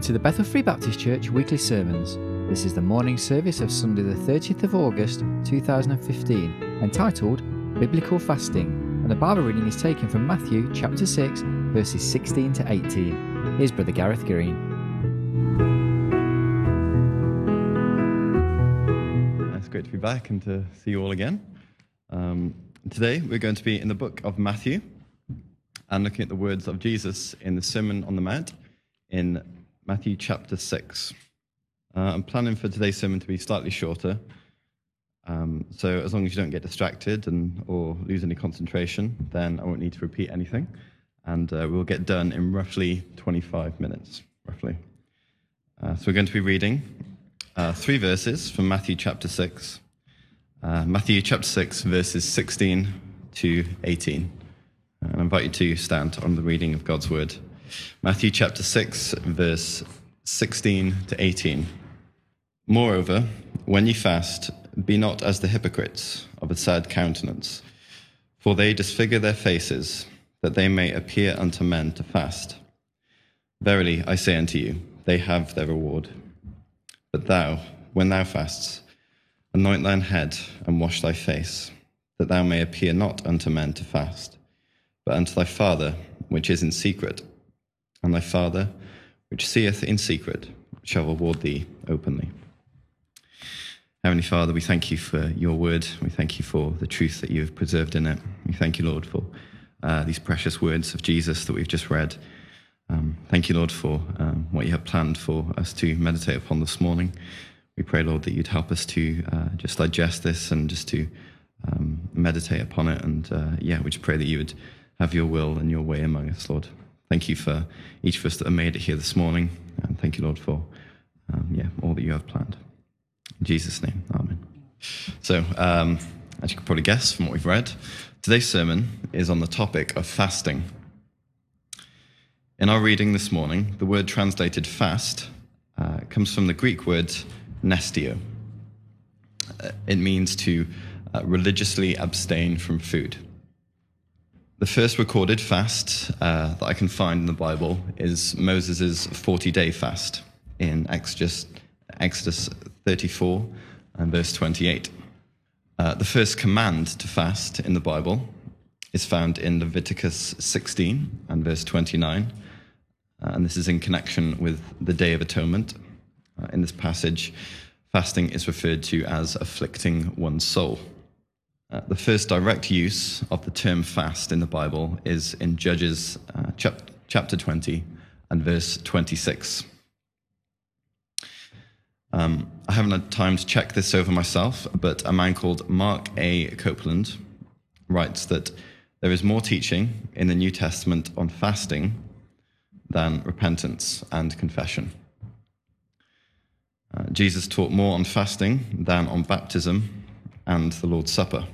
Welcome to the Bethel Free Baptist Church weekly sermons. This is the morning service of Sunday, the 30th of August 2015, entitled Biblical Fasting, and the Bible reading is taken from Matthew chapter 6, verses 16 to 18. Here's Brother Gareth Green. It's great to be back and to see you all again. Um, today we're going to be in the book of Matthew and looking at the words of Jesus in the Sermon on the Mount in Matthew chapter 6. Uh, I'm planning for today's sermon to be slightly shorter. Um, so as long as you don't get distracted and or lose any concentration, then I won't need to repeat anything, and uh, we'll get done in roughly 25 minutes, roughly. Uh, so we're going to be reading uh, three verses from Matthew chapter 6. Uh, Matthew chapter 6, verses 16 to 18. And I invite you to stand on the reading of God's word. Matthew chapter 6, verse 16 to 18. Moreover, when ye fast, be not as the hypocrites of a sad countenance, for they disfigure their faces, that they may appear unto men to fast. Verily, I say unto you, they have their reward. But thou, when thou fasts, anoint thine head and wash thy face, that thou may appear not unto men to fast, but unto thy Father which is in secret and thy Father, which seeth in secret, shall reward thee openly. Heavenly Father, we thank you for your word. We thank you for the truth that you have preserved in it. We thank you, Lord, for uh, these precious words of Jesus that we've just read. Um, thank you, Lord, for um, what you have planned for us to meditate upon this morning. We pray, Lord, that you'd help us to uh, just digest this and just to um, meditate upon it. And uh, yeah, we just pray that you would have your will and your way among us, Lord. Thank you for each of us that have made it here this morning. And thank you, Lord, for um, yeah, all that you have planned. In Jesus' name, Amen. So, um, as you can probably guess from what we've read, today's sermon is on the topic of fasting. In our reading this morning, the word translated fast uh, comes from the Greek word nestio. Uh, it means to uh, religiously abstain from food. The first recorded fast uh, that I can find in the Bible is Moses' 40 day fast in Exodus, Exodus 34 and verse 28. Uh, the first command to fast in the Bible is found in Leviticus 16 and verse 29. Uh, and this is in connection with the Day of Atonement. Uh, in this passage, fasting is referred to as afflicting one's soul. Uh, the first direct use of the term fast in the Bible is in Judges uh, chap- chapter 20 and verse 26. Um, I haven't had time to check this over myself, but a man called Mark A. Copeland writes that there is more teaching in the New Testament on fasting than repentance and confession. Uh, Jesus taught more on fasting than on baptism and the Lord's Supper.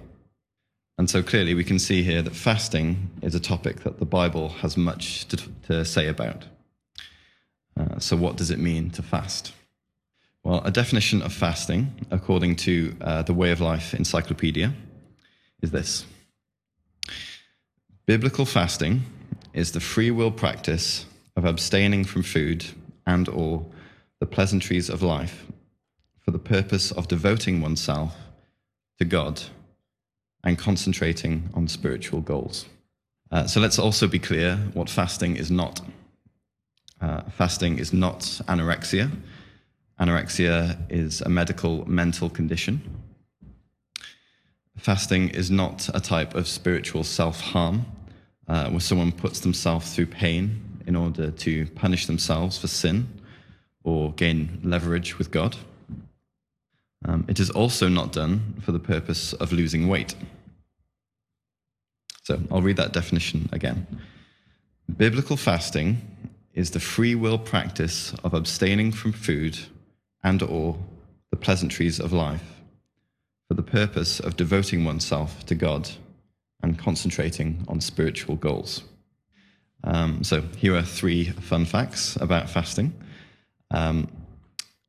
And so clearly we can see here that fasting is a topic that the Bible has much to, to say about. Uh, so, what does it mean to fast? Well, a definition of fasting, according to uh, the Way of Life Encyclopedia, is this Biblical fasting is the free will practice of abstaining from food and or the pleasantries of life for the purpose of devoting oneself to God and concentrating on spiritual goals. Uh, so let's also be clear what fasting is not. Uh, fasting is not anorexia. Anorexia is a medical mental condition. Fasting is not a type of spiritual self harm uh, where someone puts themselves through pain in order to punish themselves for sin or gain leverage with God. Um, it is also not done for the purpose of losing weight. So I'll read that definition again. Biblical fasting is the free will practice of abstaining from food and or the pleasantries of life for the purpose of devoting oneself to God and concentrating on spiritual goals. Um, so here are three fun facts about fasting. Um,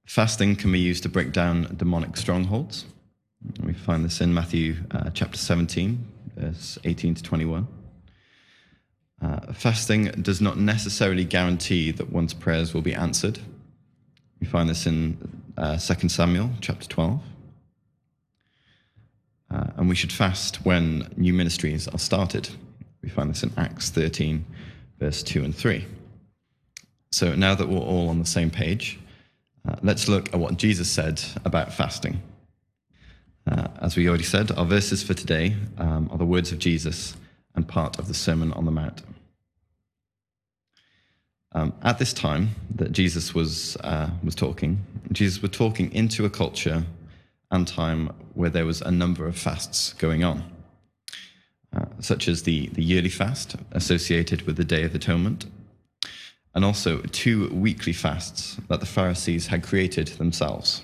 fasting can be used to break down demonic strongholds. We find this in Matthew uh, chapter 17, verse 18 to 21. Uh, fasting does not necessarily guarantee that one's prayers will be answered. We find this in uh, 2 Samuel chapter 12. Uh, and we should fast when new ministries are started. We find this in Acts 13, verse 2 and 3. So now that we're all on the same page, uh, let's look at what Jesus said about fasting. Uh, as we already said, our verses for today um, are the words of Jesus and part of the Sermon on the Mount. Um, at this time that Jesus was, uh, was talking, Jesus was talking into a culture and time where there was a number of fasts going on, uh, such as the, the yearly fast associated with the Day of Atonement, and also two weekly fasts that the Pharisees had created themselves.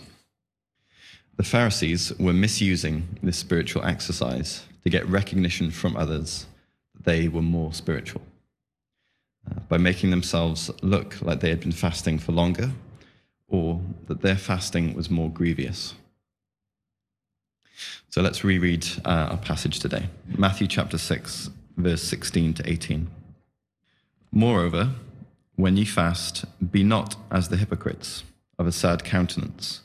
The Pharisees were misusing this spiritual exercise to get recognition from others that they were more spiritual. Uh, by making themselves look like they had been fasting for longer or that their fasting was more grievous. So let's reread uh, our passage today Matthew chapter 6, verse 16 to 18. Moreover, when ye fast, be not as the hypocrites of a sad countenance,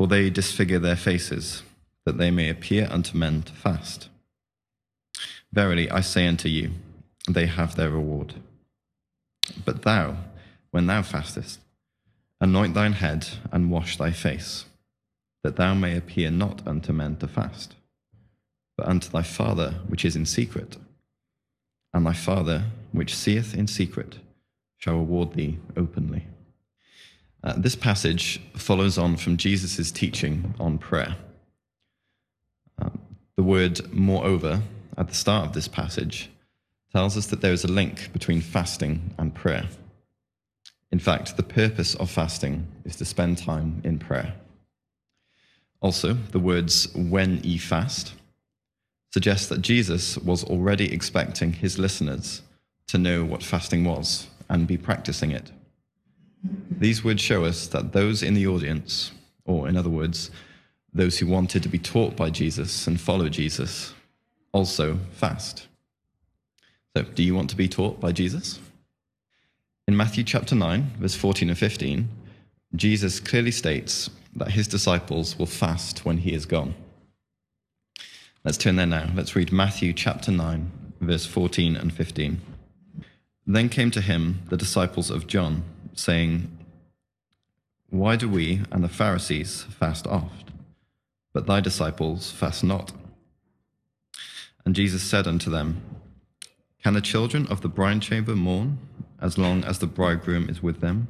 for they disfigure their faces, that they may appear unto men to fast. Verily, I say unto you, they have their reward. But thou, when thou fastest, anoint thine head and wash thy face, that thou may appear not unto men to fast, but unto thy Father which is in secret. And thy Father which seeth in secret shall reward thee openly. Uh, this passage follows on from Jesus' teaching on prayer. Um, the word moreover at the start of this passage tells us that there is a link between fasting and prayer. In fact, the purpose of fasting is to spend time in prayer. Also, the words when ye fast suggest that Jesus was already expecting his listeners to know what fasting was and be practicing it. These words show us that those in the audience, or in other words, those who wanted to be taught by Jesus and follow Jesus, also fast. So, do you want to be taught by Jesus? In Matthew chapter 9, verse 14 and 15, Jesus clearly states that his disciples will fast when he is gone. Let's turn there now. Let's read Matthew chapter 9, verse 14 and 15. Then came to him the disciples of John, saying, Why do we and the Pharisees fast oft, but thy disciples fast not? And Jesus said unto them, can the children of the bride chamber mourn as long as the bridegroom is with them?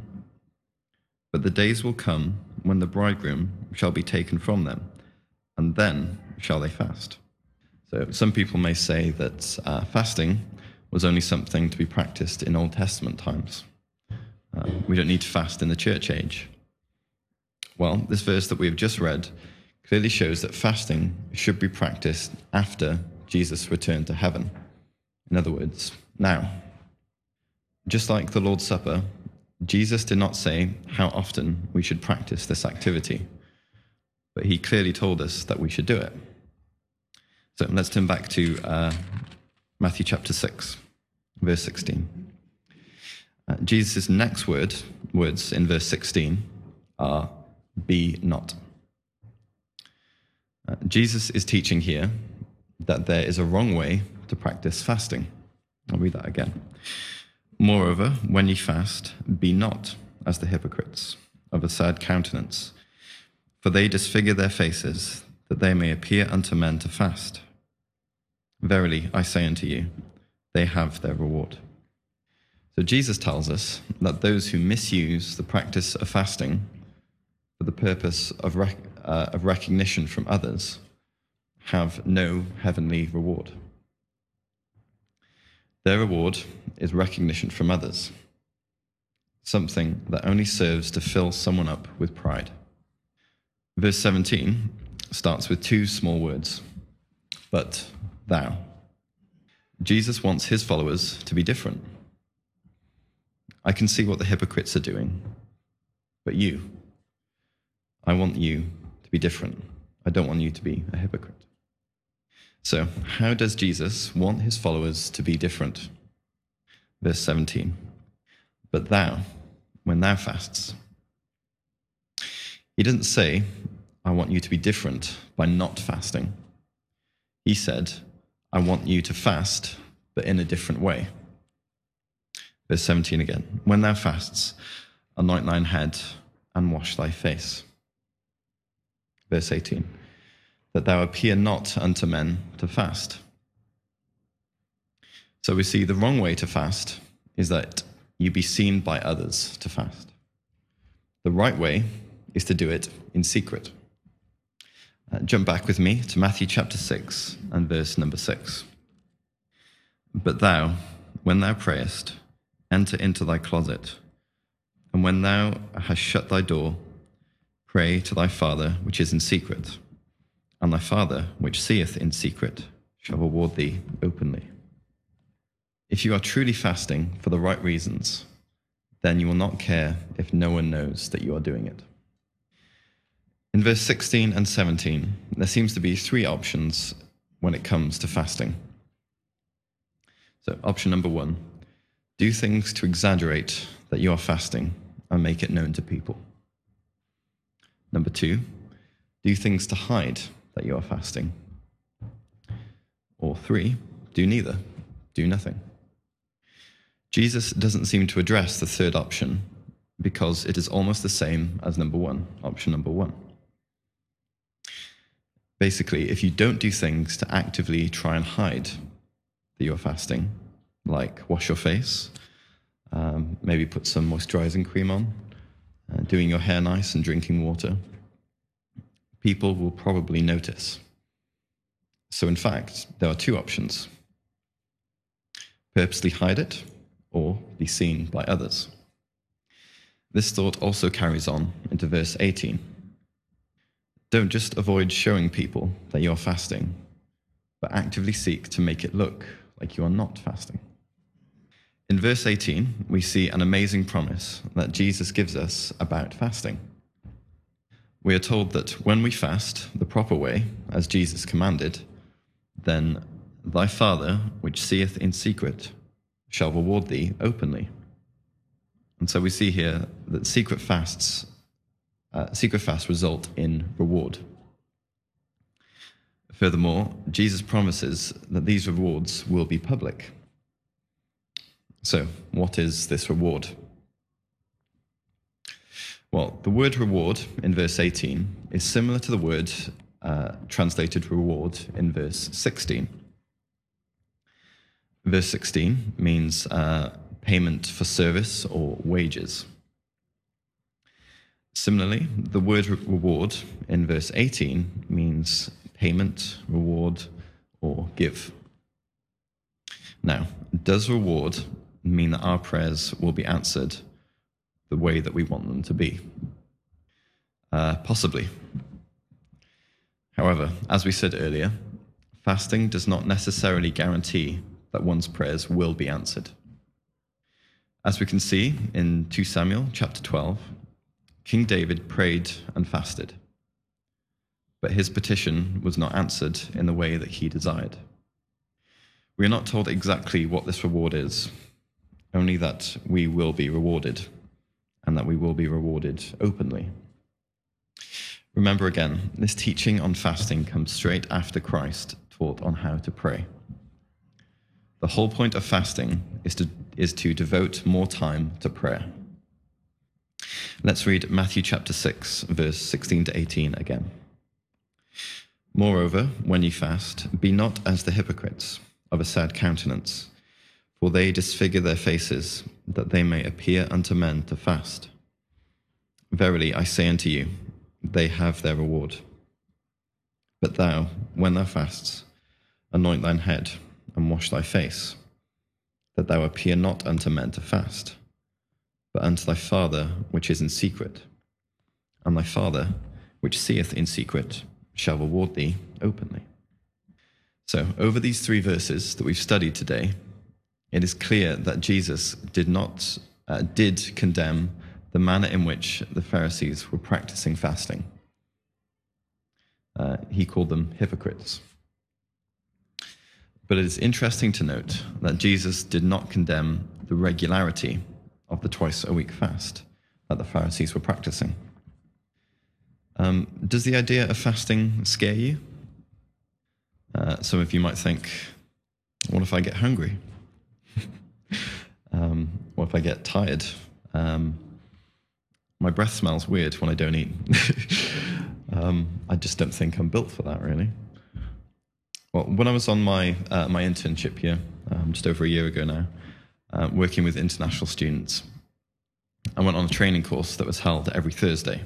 But the days will come when the bridegroom shall be taken from them, and then shall they fast. So some people may say that uh, fasting was only something to be practiced in Old Testament times. Uh, we don't need to fast in the church age. Well, this verse that we have just read clearly shows that fasting should be practiced after Jesus returned to heaven. In other words, now. Just like the Lord's Supper, Jesus did not say how often we should practice this activity, but he clearly told us that we should do it. So let's turn back to uh, Matthew chapter 6, verse 16. Uh, Jesus' next word, words in verse 16 are be not. Uh, Jesus is teaching here that there is a wrong way to practice fasting. I'll read that again. Moreover, when ye fast, be not as the hypocrites of a sad countenance, for they disfigure their faces, that they may appear unto men to fast. Verily, I say unto you, they have their reward. So Jesus tells us that those who misuse the practice of fasting for the purpose of, rec- uh, of recognition from others have no heavenly reward. Their reward is recognition from others, something that only serves to fill someone up with pride. Verse 17 starts with two small words, but thou. Jesus wants his followers to be different. I can see what the hypocrites are doing, but you, I want you to be different. I don't want you to be a hypocrite. So, how does Jesus want his followers to be different? verse 17. But thou, when thou fasts, he didn't say, I want you to be different by not fasting. He said, I want you to fast, but in a different way. Verse 17 again. When thou fasts, anoint thine head and wash thy face. Verse 18. That thou appear not unto men to fast. So we see the wrong way to fast is that you be seen by others to fast. The right way is to do it in secret. Uh, jump back with me to Matthew chapter 6 and verse number 6. But thou, when thou prayest, enter into thy closet, and when thou hast shut thy door, pray to thy Father which is in secret, and thy Father which seeth in secret shall reward thee openly. If you are truly fasting for the right reasons, then you will not care if no one knows that you are doing it. In verse 16 and 17, there seems to be three options when it comes to fasting. So, option number one do things to exaggerate that you are fasting and make it known to people. Number two, do things to hide that you are fasting. Or three, do neither, do nothing. Jesus doesn't seem to address the third option because it is almost the same as number one, option number one. Basically, if you don't do things to actively try and hide that you're fasting, like wash your face, um, maybe put some moisturizing cream on, uh, doing your hair nice and drinking water, people will probably notice. So, in fact, there are two options purposely hide it or be seen by others. This thought also carries on into verse 18. Don't just avoid showing people that you're fasting, but actively seek to make it look like you are not fasting. In verse 18, we see an amazing promise that Jesus gives us about fasting. We are told that when we fast the proper way, as Jesus commanded, then thy Father, which seeth in secret, shall reward thee openly. And so we see here that secret fasts, uh, secret fasts result in reward. Furthermore, Jesus promises that these rewards will be public. So, what is this reward? Well, the word reward in verse 18 is similar to the word uh, translated reward in verse 16. Verse 16 means uh, payment for service or wages. Similarly, the word reward in verse 18 means payment, reward, or give. Now, does reward mean that our prayers will be answered the way that we want them to be? Uh, possibly. However, as we said earlier, fasting does not necessarily guarantee that one's prayers will be answered. As we can see in 2 Samuel chapter 12, King David prayed and fasted, but his petition was not answered in the way that he desired. We are not told exactly what this reward is, only that we will be rewarded, and that we will be rewarded openly. Remember again, this teaching on fasting comes straight after Christ taught on how to pray. The whole point of fasting is to, is to devote more time to prayer. Let's read Matthew chapter 6, verse 16 to 18 again. Moreover, when you fast, be not as the hypocrites of a sad countenance, for they disfigure their faces, that they may appear unto men to fast. Verily I say unto you, they have their reward. But thou, when thou fasts, anoint thine head and wash thy face, that thou appear not unto men to fast, but unto thy Father which is in secret. And thy Father, which seeth in secret, shall reward thee openly. So, over these three verses that we've studied today, it is clear that Jesus did not uh, did condemn the manner in which the Pharisees were practicing fasting. Uh, he called them hypocrites. But it is interesting to note that Jesus did not condemn the regularity of the twice a week fast that the Pharisees were practicing. Um, does the idea of fasting scare you? Uh, some of you might think, what if I get hungry? If I get tired? Um, my breath smells weird when I don't eat. um, I just don't think I'm built for that, really. Well, when I was on my uh, my internship here, um, just over a year ago now, uh, working with international students, I went on a training course that was held every Thursday.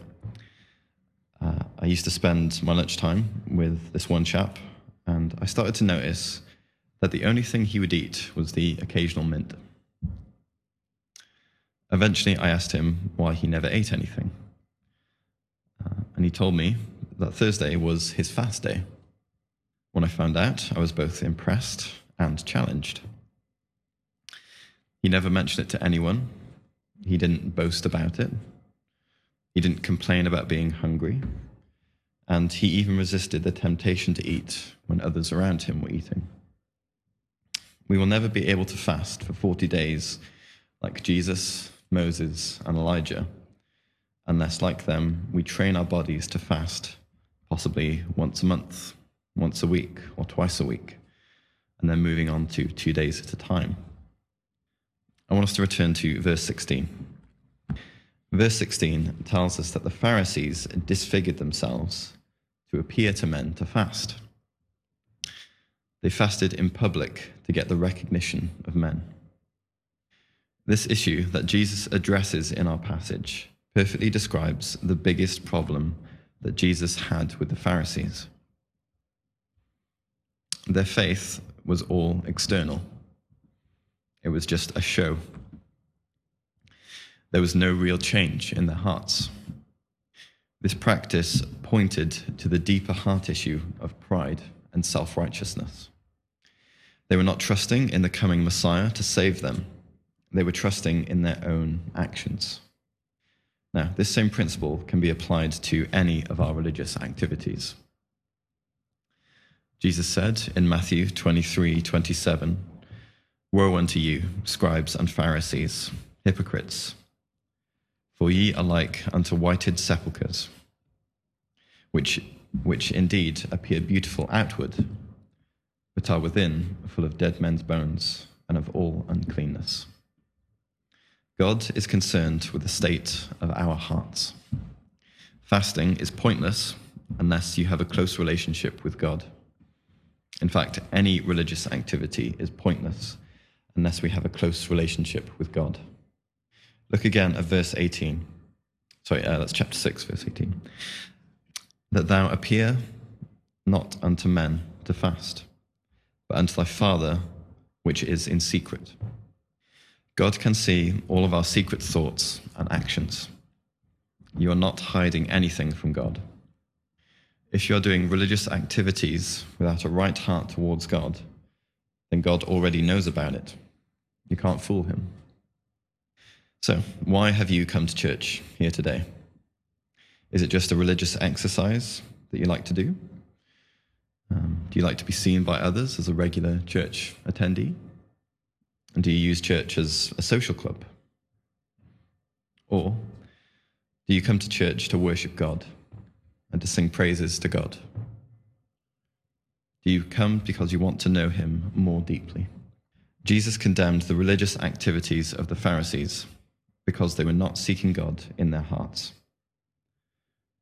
Uh, I used to spend my lunchtime with this one chap, and I started to notice that the only thing he would eat was the occasional mint. Eventually, I asked him why he never ate anything. Uh, and he told me that Thursday was his fast day. When I found out, I was both impressed and challenged. He never mentioned it to anyone. He didn't boast about it. He didn't complain about being hungry. And he even resisted the temptation to eat when others around him were eating. We will never be able to fast for 40 days like Jesus, Moses, and Elijah unless, like them, we train our bodies to fast possibly once a month, once a week, or twice a week, and then moving on to two days at a time. I want us to return to verse 16. Verse 16 tells us that the Pharisees disfigured themselves to appear to men to fast. They fasted in public to get the recognition of men. This issue that Jesus addresses in our passage perfectly describes the biggest problem that Jesus had with the Pharisees. Their faith was all external, it was just a show. There was no real change in their hearts. This practice pointed to the deeper heart issue of pride and self righteousness. They were not trusting in the coming Messiah to save them, they were trusting in their own actions. Now, this same principle can be applied to any of our religious activities. Jesus said in Matthew 23 27, Woe unto you, scribes and Pharisees, hypocrites, for ye are like unto whited sepulchres, which, which indeed appear beautiful outward but are within full of dead men's bones and of all uncleanness. God is concerned with the state of our hearts. Fasting is pointless unless you have a close relationship with God. In fact, any religious activity is pointless unless we have a close relationship with God. Look again at verse 18. Sorry, uh, that's chapter 6, verse 18. That thou appear not unto men to fast but unto thy Father which is in secret. God can see all of our secret thoughts and actions. You are not hiding anything from God. If you are doing religious activities without a right heart towards God, then God already knows about it. You can't fool him. So, why have you come to church here today? Is it just a religious exercise that you like to do? Um, do you like to be seen by others as a regular church attendee? And do you use church as a social club? Or do you come to church to worship God and to sing praises to God? Do you come because you want to know Him more deeply? Jesus condemned the religious activities of the Pharisees because they were not seeking God in their hearts.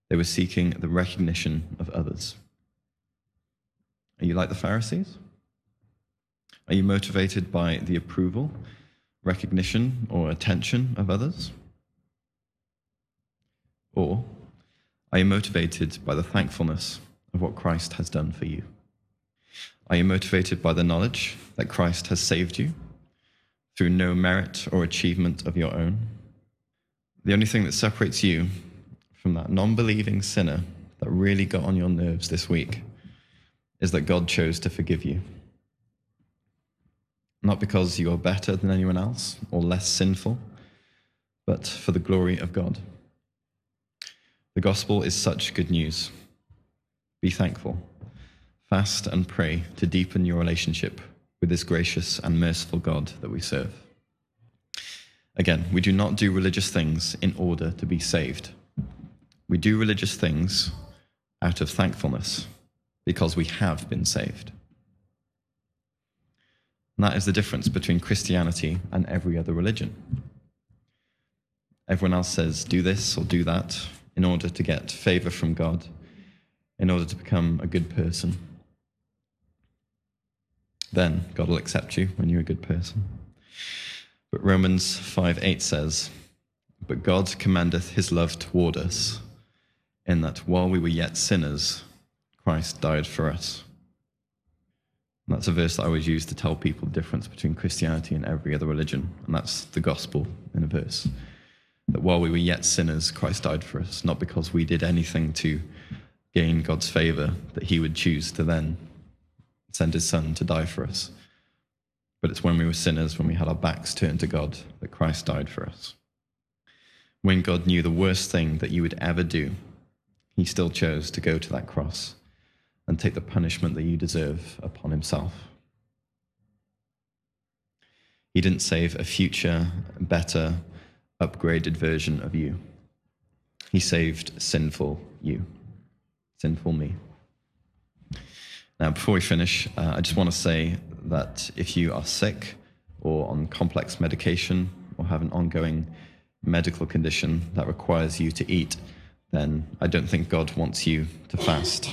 They were seeking the recognition of others. Are you like the Pharisees? Are you motivated by the approval, recognition, or attention of others? Or are you motivated by the thankfulness of what Christ has done for you? Are you motivated by the knowledge that Christ has saved you through no merit or achievement of your own? The only thing that separates you from that non believing sinner that really got on your nerves this week is that God chose to forgive you. Not because you are better than anyone else or less sinful, but for the glory of God. The gospel is such good news. Be thankful. Fast and pray to deepen your relationship with this gracious and merciful God that we serve. Again, we do not do religious things in order to be saved. We do religious things out of thankfulness because we have been saved. And that is the difference between Christianity and every other religion. Everyone else says, do this or do that in order to get favor from God, in order to become a good person. Then God will accept you when you're a good person. But Romans 5 8 says, But God commendeth his love toward us, in that while we were yet sinners, Christ died for us. That's a verse that I always use to tell people the difference between Christianity and every other religion. And that's the gospel in a verse. That while we were yet sinners, Christ died for us, not because we did anything to gain God's favor, that he would choose to then send his son to die for us. But it's when we were sinners, when we had our backs turned to God, that Christ died for us. When God knew the worst thing that you would ever do, he still chose to go to that cross and take the punishment that you deserve upon himself. He didn't save a future, better, upgraded version of you. He saved sinful you, sinful me. Now, before we finish, uh, I just want to say that if you are sick or on complex medication or have an ongoing medical condition that requires you to eat, then I don't think God wants you to fast,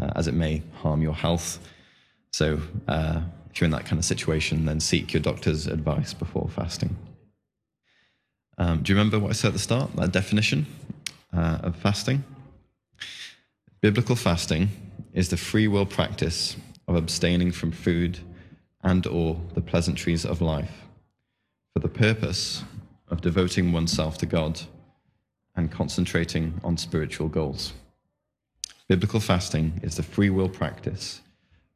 uh, as it may harm your health. So, uh, if you're in that kind of situation, then seek your doctor's advice before fasting. Um, do you remember what I said at the start, that definition uh, of fasting? Biblical fasting is the free will practice of abstaining from food and or the pleasantries of life for the purpose of devoting oneself to God and concentrating on spiritual goals. Biblical fasting is the free will practice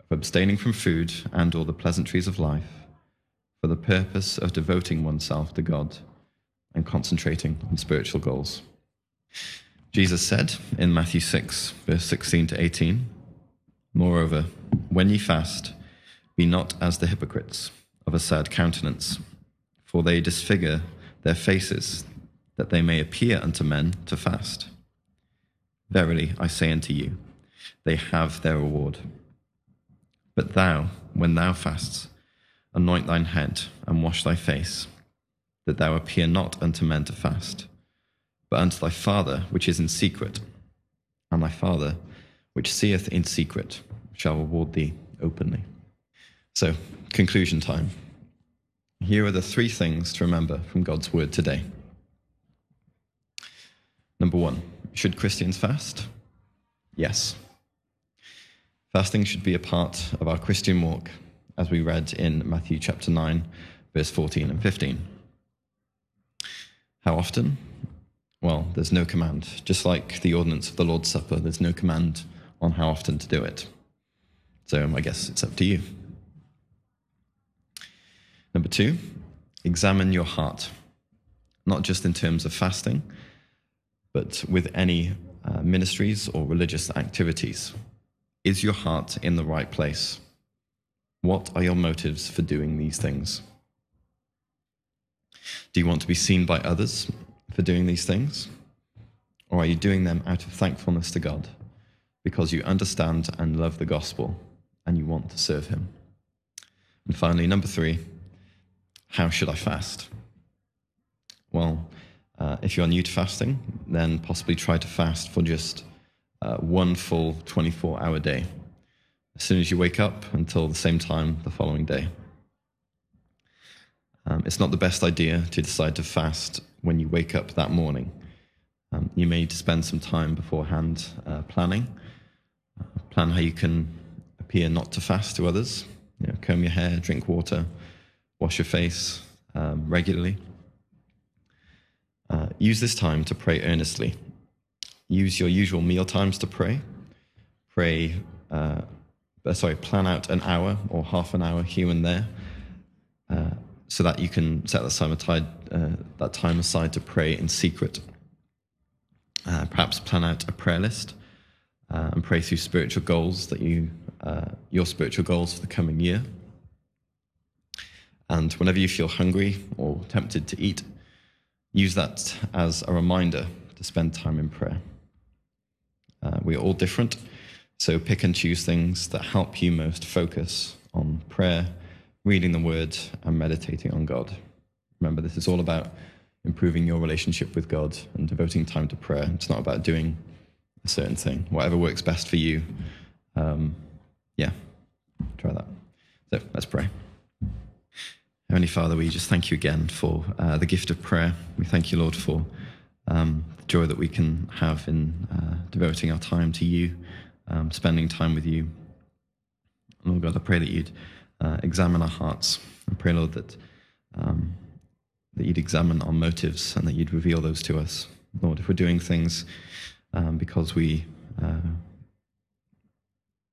of abstaining from food and or the pleasantries of life for the purpose of devoting oneself to God and concentrating on spiritual goals. Jesus said in Matthew 6, verse 16 to 18, Moreover, when ye fast, be not as the hypocrites of a sad countenance, for they disfigure their faces, that they may appear unto men to fast. Verily, I say unto you, they have their reward. But thou, when thou fasts, anoint thine head and wash thy face, that thou appear not unto men to fast, but unto thy Father which is in secret, and thy Father which seeth in secret shall reward thee openly. So, conclusion time. Here are the three things to remember from God's word today. Number one, should Christians fast? Yes. Fasting should be a part of our Christian walk, as we read in Matthew chapter 9, verse 14 and 15. How often? Well, there's no command. Just like the ordinance of the Lord's Supper, there's no command on how often to do it. So I guess it's up to you. Number two, examine your heart, not just in terms of fasting, but with any uh, ministries or religious activities. Is your heart in the right place? What are your motives for doing these things? Do you want to be seen by others for doing these things? Or are you doing them out of thankfulness to God because you understand and love the gospel and you want to serve Him? And finally, number three, how should I fast? Well, uh, if you're new to fasting, then possibly try to fast for just uh, one full 24 hour day, as soon as you wake up until the same time the following day. Um, it's not the best idea to decide to fast when you wake up that morning. Um, you may need to spend some time beforehand uh, planning. Uh, plan how you can appear not to fast to others. You know, comb your hair, drink water, wash your face um, regularly. Uh, use this time to pray earnestly. Use your usual meal times to pray. Pray, uh, sorry, plan out an hour or half an hour here and there uh, so that you can set that time aside, uh, that time aside to pray in secret. Uh, perhaps plan out a prayer list uh, and pray through spiritual goals that you, uh, your spiritual goals for the coming year. And whenever you feel hungry or tempted to eat, use that as a reminder to spend time in prayer. Uh, we are all different, so pick and choose things that help you most focus on prayer, reading the word, and meditating on God. Remember, this is all about improving your relationship with God and devoting time to prayer. It's not about doing a certain thing, whatever works best for you. Um, yeah, try that. So let's pray. Heavenly Father, we just thank you again for uh, the gift of prayer. We thank you, Lord, for um, the joy that we can have in uh, devoting our time to you, um, spending time with you. Lord God, I pray that you'd uh, examine our hearts. I pray, Lord, that um, that you'd examine our motives and that you'd reveal those to us. Lord, if we're doing things um, because we, uh,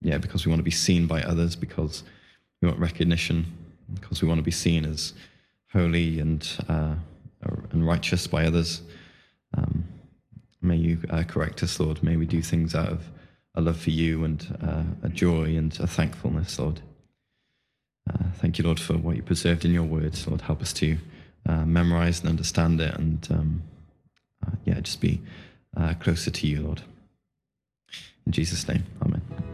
yeah, because we want to be seen by others, because we want recognition, because we want to be seen as holy and uh, and righteous by others. Um, may you uh, correct us, Lord. May we do things out of a love for you and uh, a joy and a thankfulness, Lord. Uh, thank you, Lord, for what you preserved in your words. Lord, help us to uh, memorize and understand it and, um, uh, yeah, just be closer to you, Lord. In Jesus' name, amen.